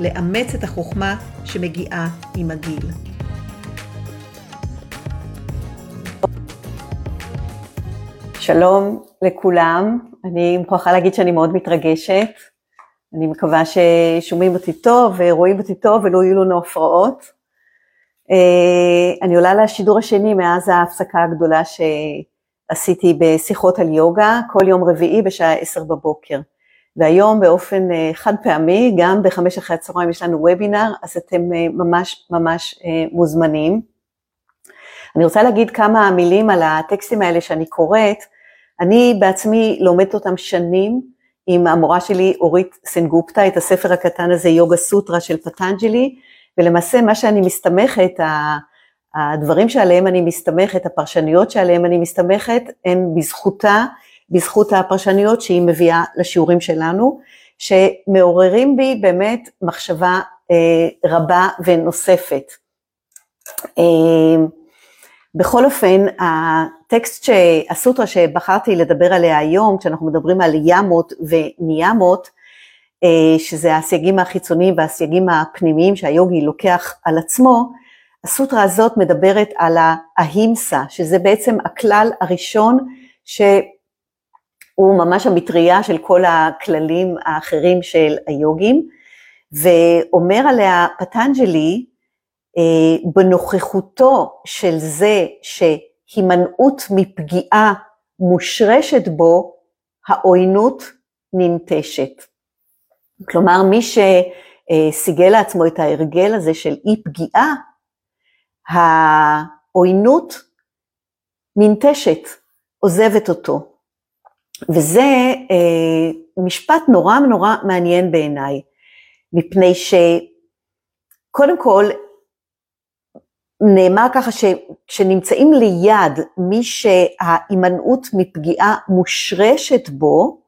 לאמץ את החוכמה שמגיעה עם הגיל. שלום לכולם, אני מוכרחה להגיד שאני מאוד מתרגשת. אני מקווה ששומעים אותי טוב ורואים אותי טוב ולא יהיו לנו הפרעות. אה, אני עולה לשידור השני מאז ההפסקה הגדולה שעשיתי בשיחות על יוגה, כל יום רביעי בשעה עשר בבוקר. והיום באופן אה, חד פעמי, גם בחמש אחרי הצהריים יש לנו וובינר, אז אתם אה, ממש ממש מוזמנים. אני רוצה להגיד כמה מילים על הטקסטים האלה שאני קוראת. אני בעצמי לומדת אותם שנים עם המורה שלי אורית סנגופטה, את הספר הקטן הזה, יוגה סוטרה של פטנג'לי, ולמעשה מה שאני מסתמכת, הדברים שעליהם אני מסתמכת, הפרשניות שעליהם אני מסתמכת, הן בזכותה, בזכות הפרשניות שהיא מביאה לשיעורים שלנו, שמעוררים בי באמת מחשבה אה, רבה ונוספת. אה, בכל אופן, הטקסט, הסוטרה שבחרתי לדבר עליה היום, כשאנחנו מדברים על ימות וניאמות, אה, שזה הסייגים החיצוניים והסייגים הפנימיים שהיוגי לוקח על עצמו, הסוטרה הזאת מדברת על ההימסה, שזה בעצם הכלל הראשון שהוא ממש המטריה של כל הכללים האחרים של היוגים, ואומר עליה פטנג'לי, אה, בנוכחותו של זה שהימנעות מפגיעה מושרשת בו, העוינות ננטשת. כלומר, מי שסיגל לעצמו את ההרגל הזה של אי פגיעה, העוינות ננטשת, עוזבת אותו. וזה אה, משפט נורא נורא מעניין בעיניי, מפני שקודם כל נאמר ככה שכשנמצאים ליד מי שההימנעות מפגיעה מושרשת בו,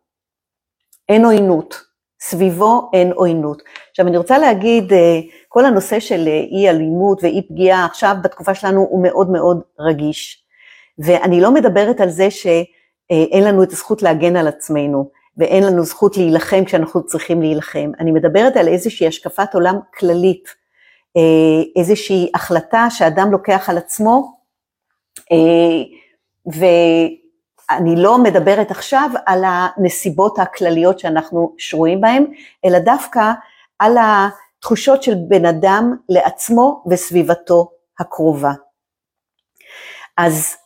אין עוינות. סביבו אין עוינות. עכשיו אני רוצה להגיד, אה, כל הנושא של אה, אי אלימות ואי פגיעה עכשיו בתקופה שלנו הוא מאוד מאוד רגיש. ואני לא מדברת על זה שאין לנו את הזכות להגן על עצמנו, ואין לנו זכות להילחם כשאנחנו צריכים להילחם. אני מדברת על איזושהי השקפת עולם כללית, אה, איזושהי החלטה שאדם לוקח על עצמו, ו... אני לא מדברת עכשיו על הנסיבות הכלליות שאנחנו שרויים בהן, אלא דווקא על התחושות של בן אדם לעצמו וסביבתו הקרובה. אז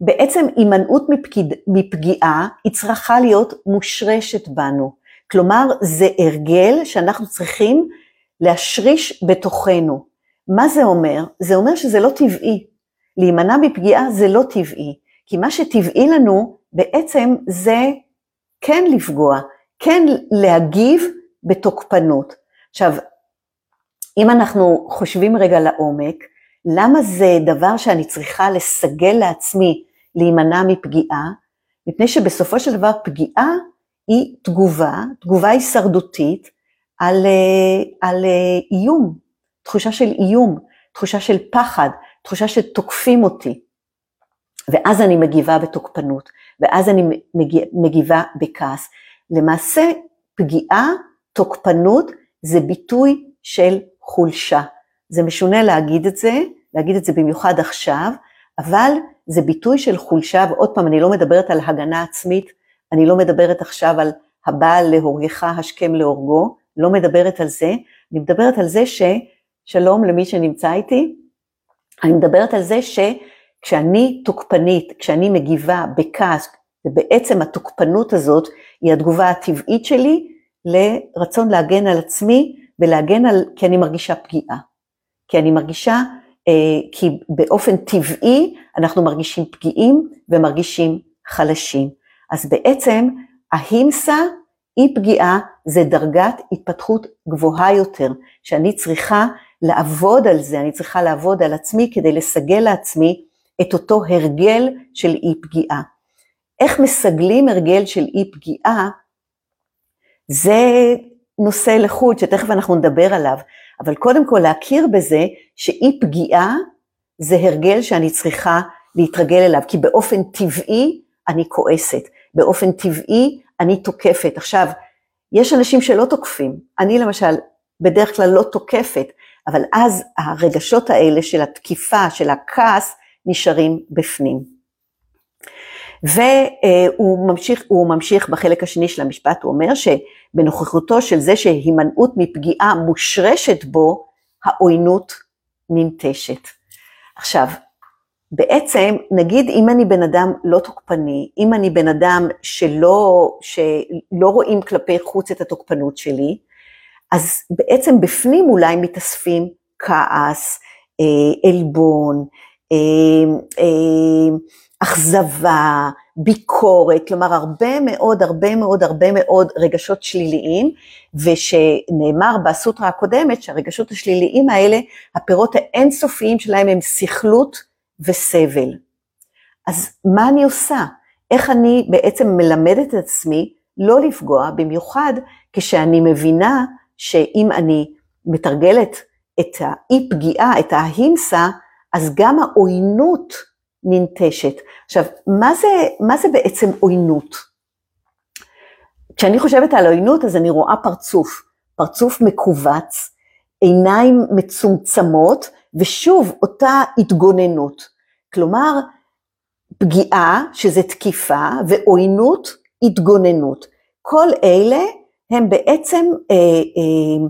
בעצם הימנעות מפקיד, מפגיעה היא צריכה להיות מושרשת בנו, כלומר זה הרגל שאנחנו צריכים להשריש בתוכנו. מה זה אומר? זה אומר שזה לא טבעי. להימנע מפגיעה זה לא טבעי. כי מה שטבעי לנו בעצם זה כן לפגוע, כן להגיב בתוקפנות. עכשיו, אם אנחנו חושבים רגע לעומק, למה זה דבר שאני צריכה לסגל לעצמי להימנע מפגיעה? מפני שבסופו של דבר פגיעה היא תגובה, תגובה הישרדותית על, על איום, תחושה של איום, תחושה של פחד, תחושה שתוקפים אותי. ואז אני מגיבה בתוקפנות, ואז אני מגיבה בכעס. למעשה, פגיעה, תוקפנות, זה ביטוי של חולשה. זה משונה להגיד את זה, להגיד את זה במיוחד עכשיו, אבל זה ביטוי של חולשה, ועוד פעם, אני לא מדברת על הגנה עצמית, אני לא מדברת עכשיו על הבעל להורגך השכם להורגו, לא מדברת על זה, אני מדברת על זה ש... שלום למי שנמצא איתי, אני מדברת על זה ש... כשאני תוקפנית, כשאני מגיבה בכעס, ובעצם התוקפנות הזאת היא התגובה הטבעית שלי לרצון להגן על עצמי ולהגן על, כי אני מרגישה פגיעה. כי אני מרגישה, אה, כי באופן טבעי אנחנו מרגישים פגיעים ומרגישים חלשים. אז בעצם ההימסה, אי פגיעה, זה דרגת התפתחות גבוהה יותר, שאני צריכה לעבוד על זה, אני צריכה לעבוד על עצמי כדי לסגל לעצמי את אותו הרגל של אי פגיעה. איך מסגלים הרגל של אי פגיעה, זה נושא לחוד שתכף אנחנו נדבר עליו, אבל קודם כל להכיר בזה שאי פגיעה זה הרגל שאני צריכה להתרגל אליו, כי באופן טבעי אני כועסת, באופן טבעי אני תוקפת. עכשיו, יש אנשים שלא תוקפים, אני למשל בדרך כלל לא תוקפת, אבל אז הרגשות האלה של התקיפה, של הכעס, נשארים בפנים. והוא ממשיך, ממשיך בחלק השני של המשפט, הוא אומר שבנוכחותו של זה שהימנעות מפגיעה מושרשת בו, העוינות ננטשת. עכשיו, בעצם, נגיד אם אני בן אדם לא תוקפני, אם אני בן אדם שלא, שלא רואים כלפי חוץ את התוקפנות שלי, אז בעצם בפנים אולי מתאספים כעס, אה, עלבון, אה, אה, אכזבה, ביקורת, כלומר הרבה מאוד, הרבה מאוד, הרבה מאוד רגשות שליליים, ושנאמר בסוטרה הקודמת שהרגשות השליליים האלה, הפירות האינסופיים שלהם הם סכלות וסבל. אז מה אני עושה? איך אני בעצם מלמדת את עצמי לא לפגוע, במיוחד כשאני מבינה שאם אני מתרגלת את האי פגיעה, את ההימסה, אז גם העוינות ננטשת. עכשיו, מה זה, מה זה בעצם עוינות? כשאני חושבת על עוינות, אז אני רואה פרצוף, פרצוף מכווץ, עיניים מצומצמות, ושוב אותה התגוננות. כלומר, פגיעה, שזה תקיפה, ועוינות, התגוננות. כל אלה הם בעצם אה, אה,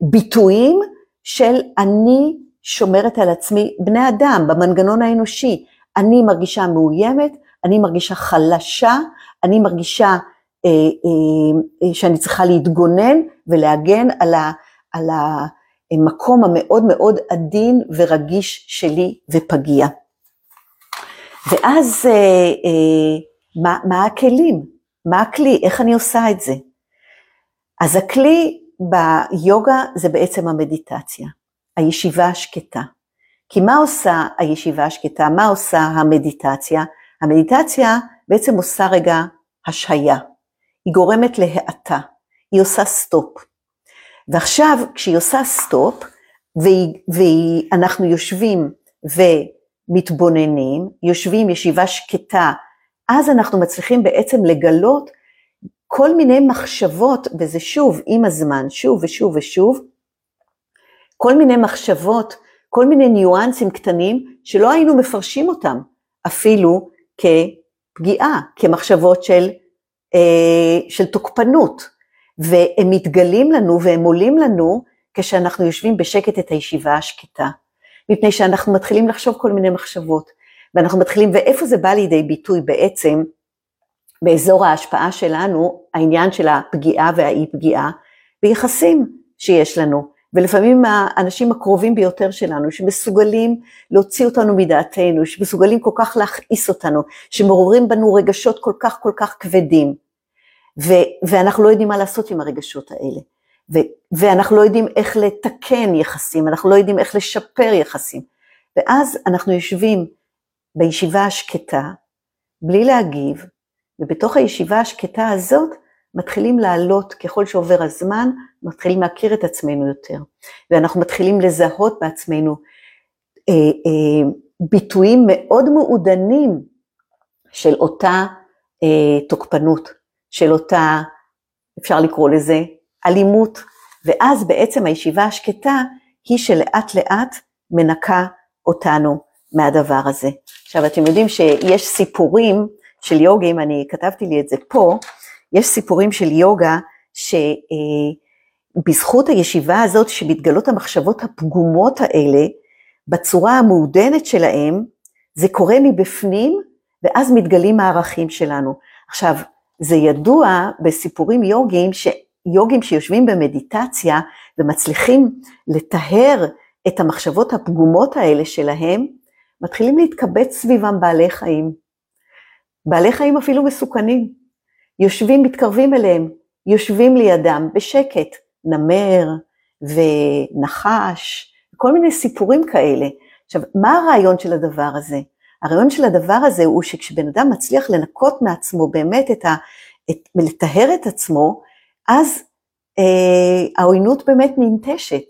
ביטויים של אני שומרת על עצמי, בני אדם, במנגנון האנושי. אני מרגישה מאוימת, אני מרגישה חלשה, אני מרגישה אה, אה, אה, שאני צריכה להתגונן ולהגן על, ה, על המקום המאוד מאוד עדין ורגיש שלי ופגיע. ואז אה, אה, מה, מה הכלים? מה הכלי? איך אני עושה את זה? אז הכלי ביוגה זה בעצם המדיטציה, הישיבה השקטה. כי מה עושה הישיבה השקטה? מה עושה המדיטציה? המדיטציה בעצם עושה רגע השהיה. היא גורמת להאטה, היא עושה סטופ. ועכשיו כשהיא עושה סטופ, ואנחנו יושבים ומתבוננים, יושבים ישיבה שקטה, אז אנחנו מצליחים בעצם לגלות כל מיני מחשבות, וזה שוב עם הזמן, שוב ושוב ושוב, כל מיני מחשבות, כל מיני ניואנסים קטנים שלא היינו מפרשים אותם אפילו כפגיעה, כמחשבות של, אה, של תוקפנות, והם מתגלים לנו והם עולים לנו כשאנחנו יושבים בשקט את הישיבה השקטה, מפני שאנחנו מתחילים לחשוב כל מיני מחשבות, ואנחנו מתחילים, ואיפה זה בא לידי ביטוי בעצם? באזור ההשפעה שלנו, העניין של הפגיעה והאי פגיעה, ביחסים שיש לנו, ולפעמים האנשים הקרובים ביותר שלנו, שמסוגלים להוציא אותנו מדעתנו, שמסוגלים כל כך להכעיס אותנו, שמעוררים בנו רגשות כל כך כל כך כבדים, ו- ואנחנו לא יודעים מה לעשות עם הרגשות האלה, ו- ואנחנו לא יודעים איך לתקן יחסים, אנחנו לא יודעים איך לשפר יחסים, ואז אנחנו יושבים בישיבה השקטה, בלי להגיב, ובתוך הישיבה השקטה הזאת מתחילים לעלות ככל שעובר הזמן, מתחילים להכיר את עצמנו יותר, ואנחנו מתחילים לזהות בעצמנו אה, אה, ביטויים מאוד מעודנים של אותה אה, תוקפנות, של אותה, אפשר לקרוא לזה, אלימות, ואז בעצם הישיבה השקטה היא שלאט לאט מנקה אותנו מהדבר הזה. עכשיו אתם יודעים שיש סיפורים של יוגים, אני כתבתי לי את זה פה, יש סיפורים של יוגה שבזכות הישיבה הזאת שמתגלות המחשבות הפגומות האלה, בצורה המעודנת שלהם, זה קורה מבפנים ואז מתגלים הערכים שלנו. עכשיו, זה ידוע בסיפורים יוגיים, שיוגים שיושבים במדיטציה ומצליחים לטהר את המחשבות הפגומות האלה שלהם, מתחילים להתקבץ סביבם בעלי חיים. בעלי חיים אפילו מסוכנים. יושבים, מתקרבים אליהם, יושבים לידם בשקט, נמר ונחש, כל מיני סיפורים כאלה. עכשיו, מה הרעיון של הדבר הזה? הרעיון של הדבר הזה הוא שכשבן אדם מצליח לנקות מעצמו באמת את ה... את, ולטהר את עצמו, אז אה, העוינות באמת ננטשת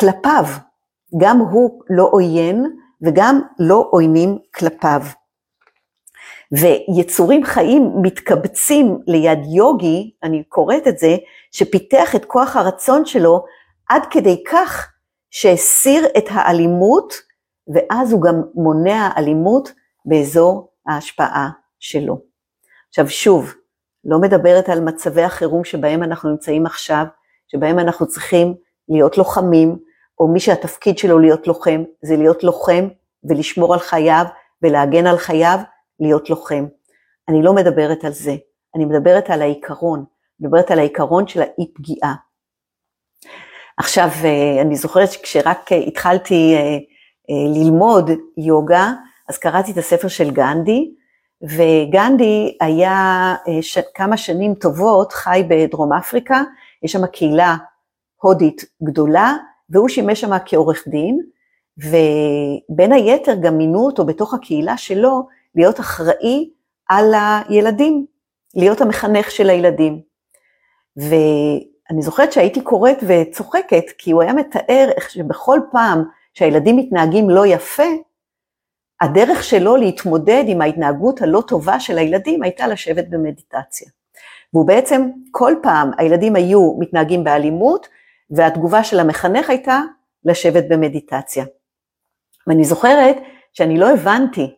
כלפיו. גם הוא לא עוין וגם לא עוינים כלפיו. ויצורים חיים מתקבצים ליד יוגי, אני קוראת את זה, שפיתח את כוח הרצון שלו עד כדי כך שהסיר את האלימות, ואז הוא גם מונע אלימות באזור ההשפעה שלו. עכשיו שוב, לא מדברת על מצבי החירום שבהם אנחנו נמצאים עכשיו, שבהם אנחנו צריכים להיות לוחמים, או מי שהתפקיד שלו להיות לוחם, זה להיות לוחם ולשמור על חייו ולהגן על חייו, להיות לוחם. אני לא מדברת על זה, אני מדברת על העיקרון, מדברת על העיקרון של האי פגיעה. עכשיו, אה, אני זוכרת שכשרק התחלתי אה, אה, ללמוד יוגה, אז קראתי את הספר של גנדי, וגנדי היה ש... כמה שנים טובות חי בדרום אפריקה, יש שם קהילה הודית גדולה, והוא שימש שם כעורך דין, ובין היתר גם מינו אותו בתוך הקהילה שלו להיות אחראי על הילדים, להיות המחנך של הילדים. ואני זוכרת שהייתי קוראת וצוחקת, כי הוא היה מתאר איך שבכל פעם שהילדים מתנהגים לא יפה, הדרך שלו להתמודד עם ההתנהגות הלא טובה של הילדים הייתה לשבת במדיטציה. והוא בעצם, כל פעם הילדים היו מתנהגים באלימות, והתגובה של המחנך הייתה לשבת במדיטציה. ואני זוכרת שאני לא הבנתי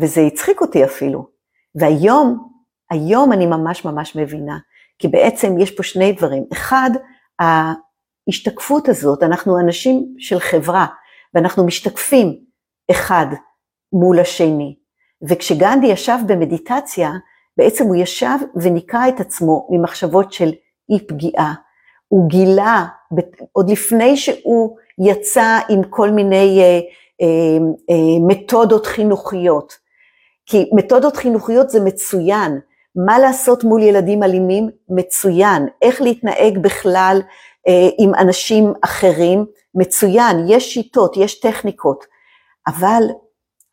וזה הצחיק אותי אפילו. והיום, היום אני ממש ממש מבינה, כי בעצם יש פה שני דברים. אחד, ההשתקפות הזאת, אנחנו אנשים של חברה, ואנחנו משתקפים אחד מול השני. וכשגנדי ישב במדיטציה, בעצם הוא ישב וניקה את עצמו ממחשבות של אי פגיעה. הוא גילה, עוד לפני שהוא יצא עם כל מיני אה, אה, אה, מתודות חינוכיות, כי מתודות חינוכיות זה מצוין, מה לעשות מול ילדים אלימים? מצוין, איך להתנהג בכלל אה, עם אנשים אחרים? מצוין, יש שיטות, יש טכניקות, אבל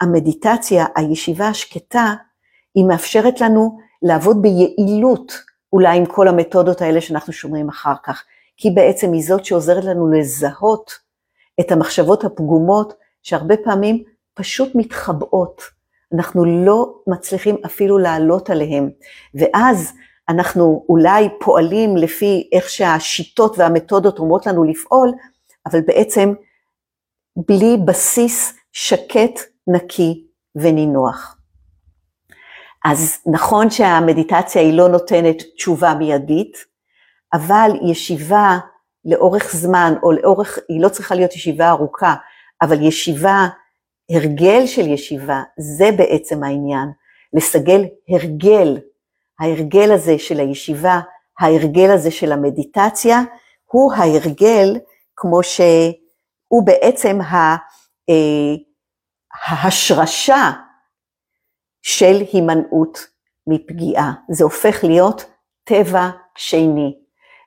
המדיטציה, הישיבה השקטה, היא מאפשרת לנו לעבוד ביעילות אולי עם כל המתודות האלה שאנחנו שומרים אחר כך, כי בעצם היא זאת שעוזרת לנו לזהות את המחשבות הפגומות שהרבה פעמים פשוט מתחבאות. אנחנו לא מצליחים אפילו לעלות עליהם. ואז אנחנו אולי פועלים לפי איך שהשיטות והמתודות אומרות לנו לפעול, אבל בעצם בלי בסיס שקט, נקי ונינוח. אז נכון שהמדיטציה היא לא נותנת תשובה מיידית, אבל ישיבה לאורך זמן, או לאורך, היא לא צריכה להיות ישיבה ארוכה, אבל ישיבה הרגל של ישיבה, זה בעצם העניין, לסגל הרגל. ההרגל הזה של הישיבה, ההרגל הזה של המדיטציה, הוא ההרגל כמו שהוא בעצם אה, ההשרשה של הימנעות מפגיעה. זה הופך להיות טבע שני.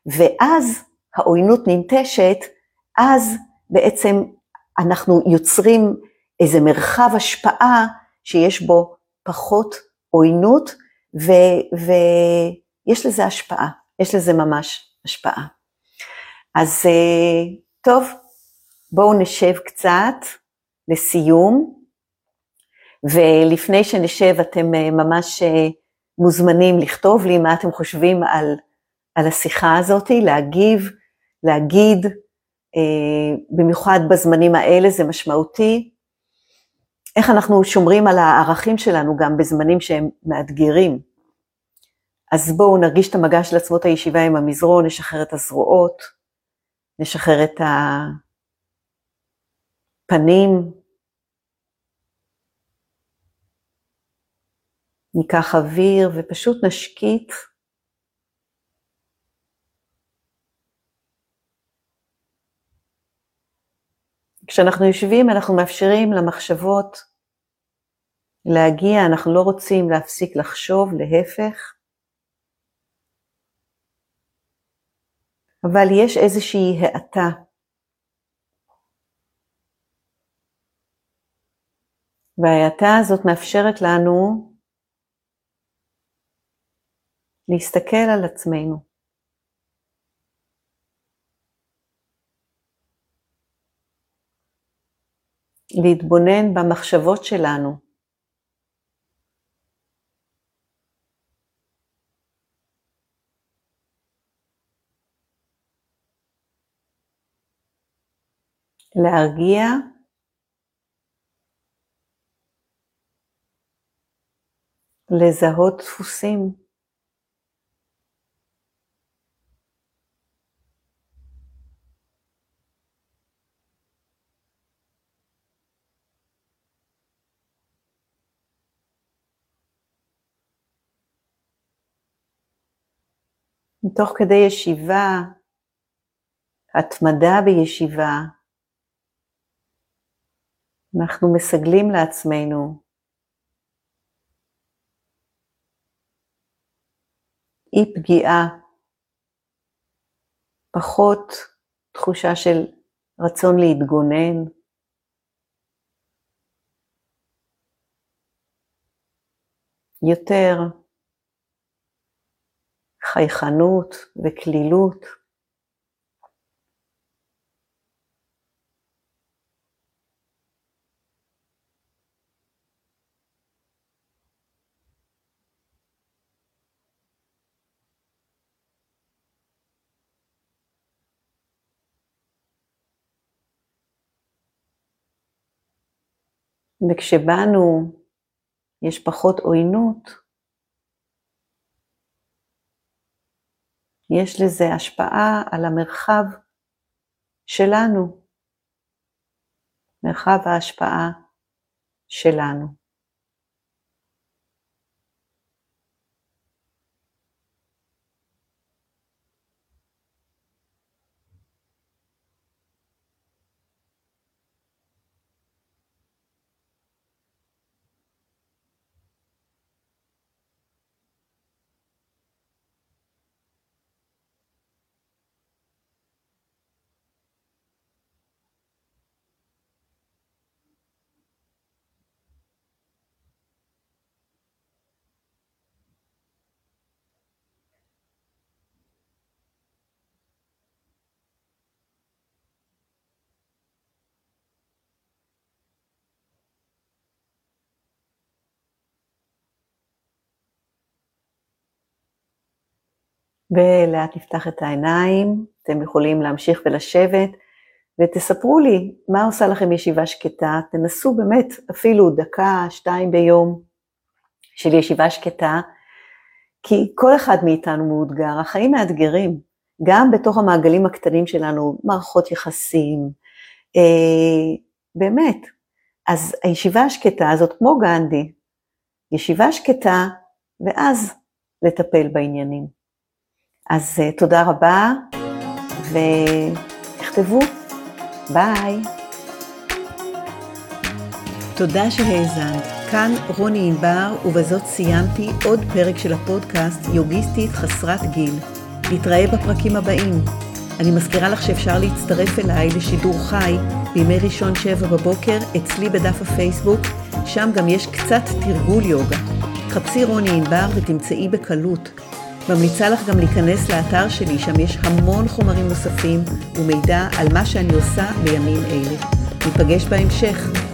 ואז העוינות ננטשת, אז בעצם אנחנו יוצרים איזה מרחב השפעה שיש בו פחות עוינות, ויש לזה השפעה, יש לזה ממש השפעה. אז אה, טוב, בואו נשב קצת לסיום, ולפני שנשב אתם אה, ממש אה, מוזמנים לכתוב לי מה אתם חושבים על, על השיחה הזאת, להגיב, להגיד, במיוחד בזמנים האלה זה משמעותי, איך אנחנו שומרים על הערכים שלנו גם בזמנים שהם מאתגרים. אז בואו נרגיש את המגע של עצמות הישיבה עם המזרון, נשחרר את הזרועות, נשחרר את הפנים, ניקח אוויר ופשוט נשקיט. כשאנחנו יושבים אנחנו מאפשרים למחשבות להגיע, אנחנו לא רוצים להפסיק לחשוב, להפך. אבל יש איזושהי האטה. וההאטה הזאת מאפשרת לנו להסתכל על עצמנו. להתבונן במחשבות שלנו. להרגיע לזהות דפוסים. תוך כדי ישיבה, התמדה בישיבה, אנחנו מסגלים לעצמנו. אי פגיעה, פחות תחושה של רצון להתגונן, יותר חייכנות וקלילות. וכשבאנו יש פחות עוינות, יש לזה השפעה על המרחב שלנו, מרחב ההשפעה שלנו. ולאט נפתח את העיניים, אתם יכולים להמשיך ולשבת, ותספרו לי מה עושה לכם ישיבה שקטה, תנסו באמת אפילו דקה, שתיים ביום של ישיבה שקטה, כי כל אחד מאיתנו מאותגר, החיים מאתגרים, גם בתוך המעגלים הקטנים שלנו, מערכות יחסים, אה, באמת. אז הישיבה השקטה הזאת, כמו גנדי, ישיבה שקטה, ואז לטפל בעניינים. אז uh, תודה רבה, ותכתבו. ביי. תודה שהאזנת. כאן רוני ענבר, ובזאת סיימתי עוד פרק של הפודקאסט יוגיסטית חסרת גיל. נתראה בפרקים הבאים. אני מזכירה לך שאפשר להצטרף אליי לשידור חי בימי ראשון שבע בבוקר אצלי בדף הפייסבוק, שם גם יש קצת תרגול יוגה. חפשי רוני ענבר ותמצאי בקלות. ממליצה לך גם להיכנס לאתר שלי, שם יש המון חומרים נוספים ומידע על מה שאני עושה בימים אלה. ניפגש בהמשך.